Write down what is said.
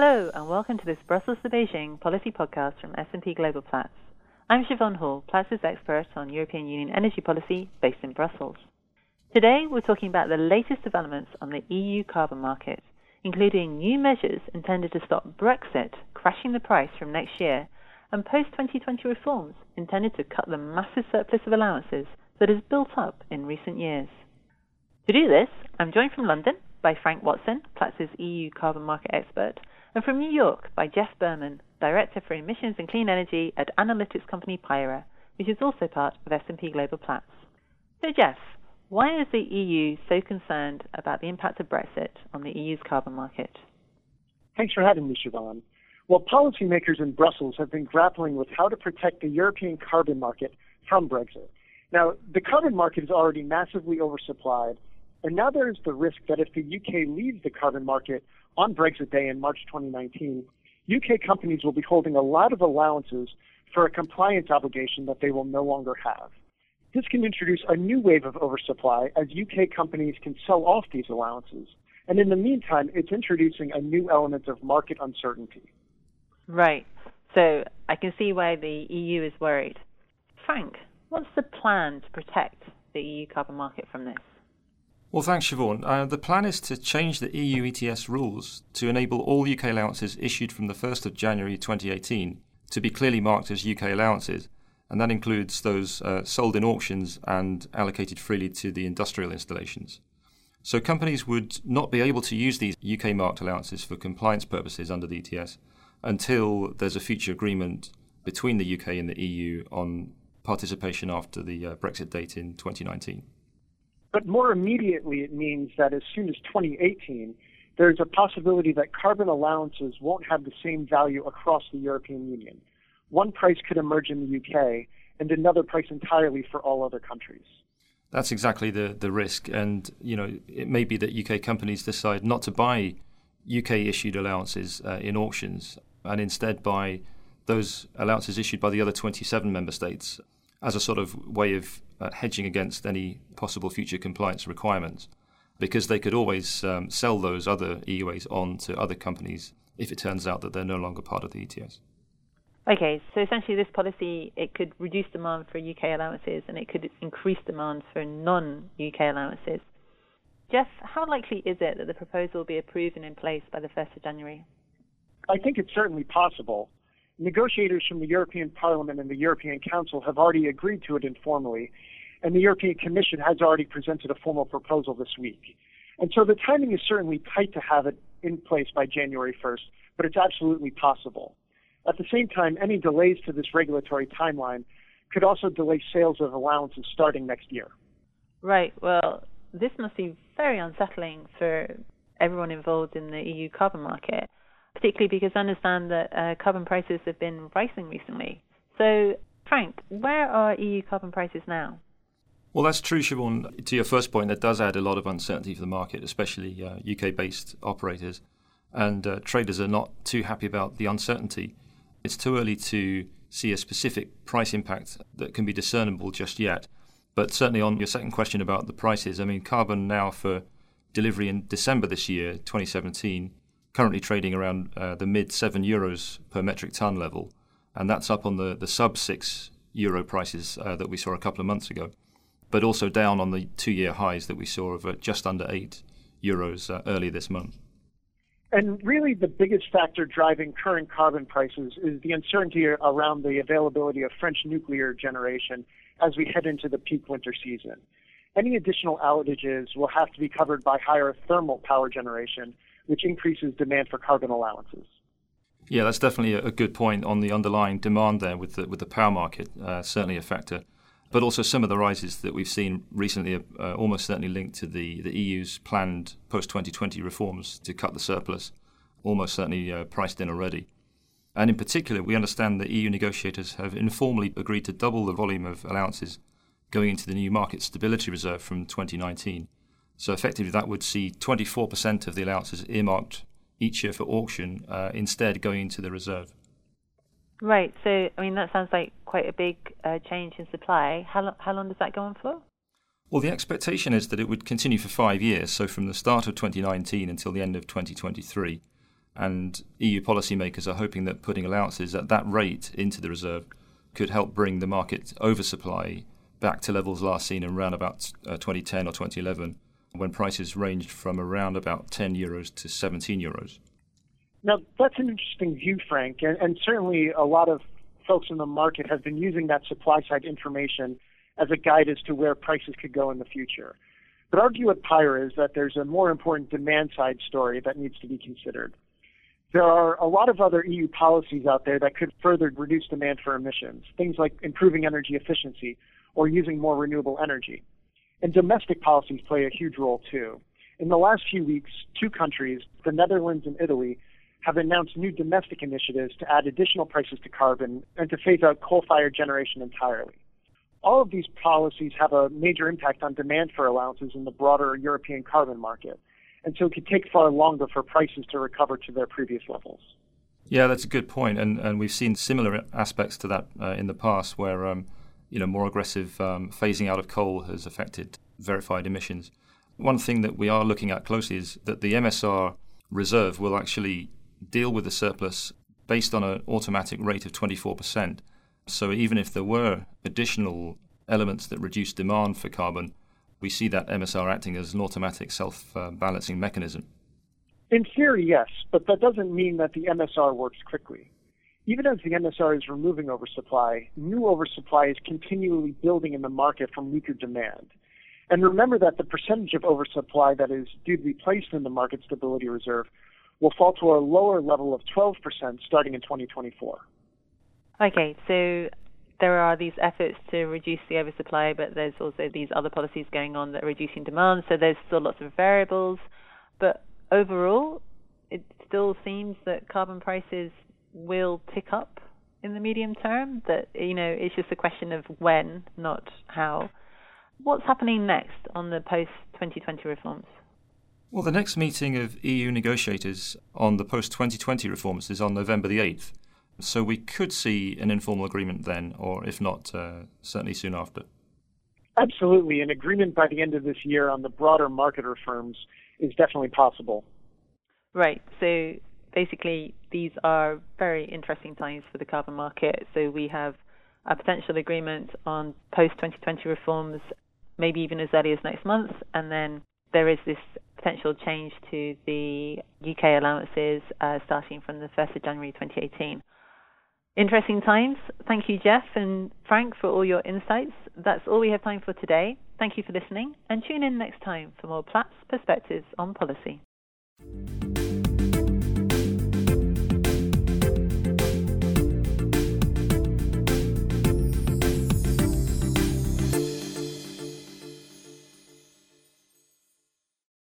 Hello, and welcome to this Brussels to Beijing policy podcast from S&P Global Platts. I'm Siobhan Hall, Platts' expert on European Union energy policy based in Brussels. Today, we're talking about the latest developments on the EU carbon market, including new measures intended to stop Brexit crashing the price from next year and post-2020 reforms intended to cut the massive surplus of allowances that has built up in recent years. To do this, I'm joined from London by Frank Watson, Platts' EU carbon market expert, and from New York by Jeff Berman, Director for Emissions and Clean Energy at analytics company PIRA, which is also part of S&P Global Platts. So Jeff, why is the EU so concerned about the impact of Brexit on the EU's carbon market? Thanks for having me, Siobhan. Well, policymakers in Brussels have been grappling with how to protect the European carbon market from Brexit. Now, the carbon market is already massively oversupplied, and now there is the risk that if the UK leaves the carbon market on Brexit Day in March 2019, UK companies will be holding a lot of allowances for a compliance obligation that they will no longer have. This can introduce a new wave of oversupply as UK companies can sell off these allowances. And in the meantime, it's introducing a new element of market uncertainty. Right. So I can see why the EU is worried. Frank, what's the plan to protect the EU carbon market from this? Well, thanks, Siobhan. Uh, the plan is to change the EU ETS rules to enable all UK allowances issued from the 1st of January 2018 to be clearly marked as UK allowances, and that includes those uh, sold in auctions and allocated freely to the industrial installations. So companies would not be able to use these UK marked allowances for compliance purposes under the ETS until there's a future agreement between the UK and the EU on participation after the uh, Brexit date in 2019. But more immediately, it means that as soon as 2018, there's a possibility that carbon allowances won't have the same value across the European Union. One price could emerge in the UK and another price entirely for all other countries. That's exactly the, the risk. And, you know, it may be that UK companies decide not to buy UK issued allowances uh, in auctions and instead buy those allowances issued by the other 27 member states as a sort of way of uh, hedging against any possible future compliance requirements, because they could always um, sell those other EUAs on to other companies if it turns out that they're no longer part of the ETS. Okay, so essentially, this policy it could reduce demand for UK allowances and it could increase demand for non-UK allowances. Jeff, how likely is it that the proposal will be approved and in place by the 1st of January? I think it's certainly possible negotiators from the European Parliament and the European Council have already agreed to it informally, and the European Commission has already presented a formal proposal this week. And so the timing is certainly tight to have it in place by January 1st, but it's absolutely possible. At the same time, any delays to this regulatory timeline could also delay sales of allowances starting next year. Right. Well, this must be very unsettling for everyone involved in the EU carbon market particularly because I understand that uh, carbon prices have been rising recently. So, Frank, where are EU carbon prices now? Well, that's true, Siobhan. To your first point, that does add a lot of uncertainty for the market, especially uh, UK based operators. And uh, traders are not too happy about the uncertainty. It's too early to see a specific price impact that can be discernible just yet. But certainly, on your second question about the prices, I mean, carbon now for delivery in December this year, 2017, currently trading around uh, the mid seven euros per metric ton level, and that's up on the, the sub six euro prices uh, that we saw a couple of months ago, but also down on the two year highs that we saw of uh, just under eight euros uh, early this month. And really, the biggest factor driving current carbon prices is the uncertainty around the availability of French nuclear generation as we head into the peak winter season. Any additional outages will have to be covered by higher thermal power generation, which increases demand for carbon allowances. Yeah, that's definitely a, good point on the underlying demand there with the, with the power market, uh, certainly a factor. But also some of the rises that we've seen recently are uh, almost certainly linked to the, the EU's planned post 2020 reforms to cut the surplus, almost certainly uh, priced in already. And in particular, we understand that EU negotiators have informally agreed to double the volume of allowances going into the new market stability reserve from 2019 so effectively, that would see 24% of the allowances earmarked each year for auction uh, instead going into the reserve. Right. So, I mean, that sounds like quite a big uh, change in supply. How, lo- how long does that go on for? Well, the expectation is that it would continue for five years, so from the start of 2019 until the end of 2023. And EU policymakers are hoping that putting allowances at that rate into the reserve could help bring the market oversupply back to levels last seen in around about uh, 2010 or 2011, when prices ranged from around about 10 euros to 17 euros. Now, that's an interesting view, Frank, and, and certainly a lot of folks in the market have been using that supply side information as a guide as to where prices could go in the future. But our view at PIRA is that there's a more important demand side story that needs to be considered. There are a lot of other EU policies out there that could further reduce demand for emissions, things like improving energy efficiency or using more renewable energy. And domestic policies play a huge role too. In the last few weeks, two countries, the Netherlands and Italy, have announced new domestic initiatives to add additional prices to carbon and to phase out coal fired generation entirely. All of these policies have a major impact on demand for allowances in the broader European carbon market, and so it could take far longer for prices to recover to their previous levels. Yeah, that's a good point, and and we've seen similar aspects to that uh, in the past, where um, you know more aggressive um, phasing out of coal has affected verified emissions. One thing that we are looking at closely is that the MSR reserve will actually deal with the surplus based on an automatic rate of 24%. So even if there were additional elements that reduce demand for carbon, we see that MSR acting as an automatic self balancing mechanism. In theory, yes, but that doesn't mean that the MSR works quickly. Even as the MSR is removing oversupply, new oversupply is continually building in the market from weaker demand. And remember that the percentage of oversupply that is due to be placed in the market stability reserve will fall to a lower level of 12% starting in 2024. Okay, so there are these efforts to reduce the oversupply, but there's also these other policies going on that are reducing demand. So there's still lots of variables. But overall, it still seems that carbon prices will tick up in the medium term. That, you know, it's just a question of when, not how. What's happening next on the post 2020 reforms? Well, the next meeting of EU negotiators on the post 2020 reforms is on November the 8th. So we could see an informal agreement then, or if not, uh, certainly soon after. Absolutely. An agreement by the end of this year on the broader market reforms is definitely possible. Right. So basically, these are very interesting times for the carbon market. So we have a potential agreement on post 2020 reforms, maybe even as early as next month, and then there is this potential change to the UK allowances uh, starting from the 1st of January 2018. Interesting times. Thank you, Jeff and Frank, for all your insights. That's all we have time for today. Thank you for listening, and tune in next time for more Platts Perspectives on Policy.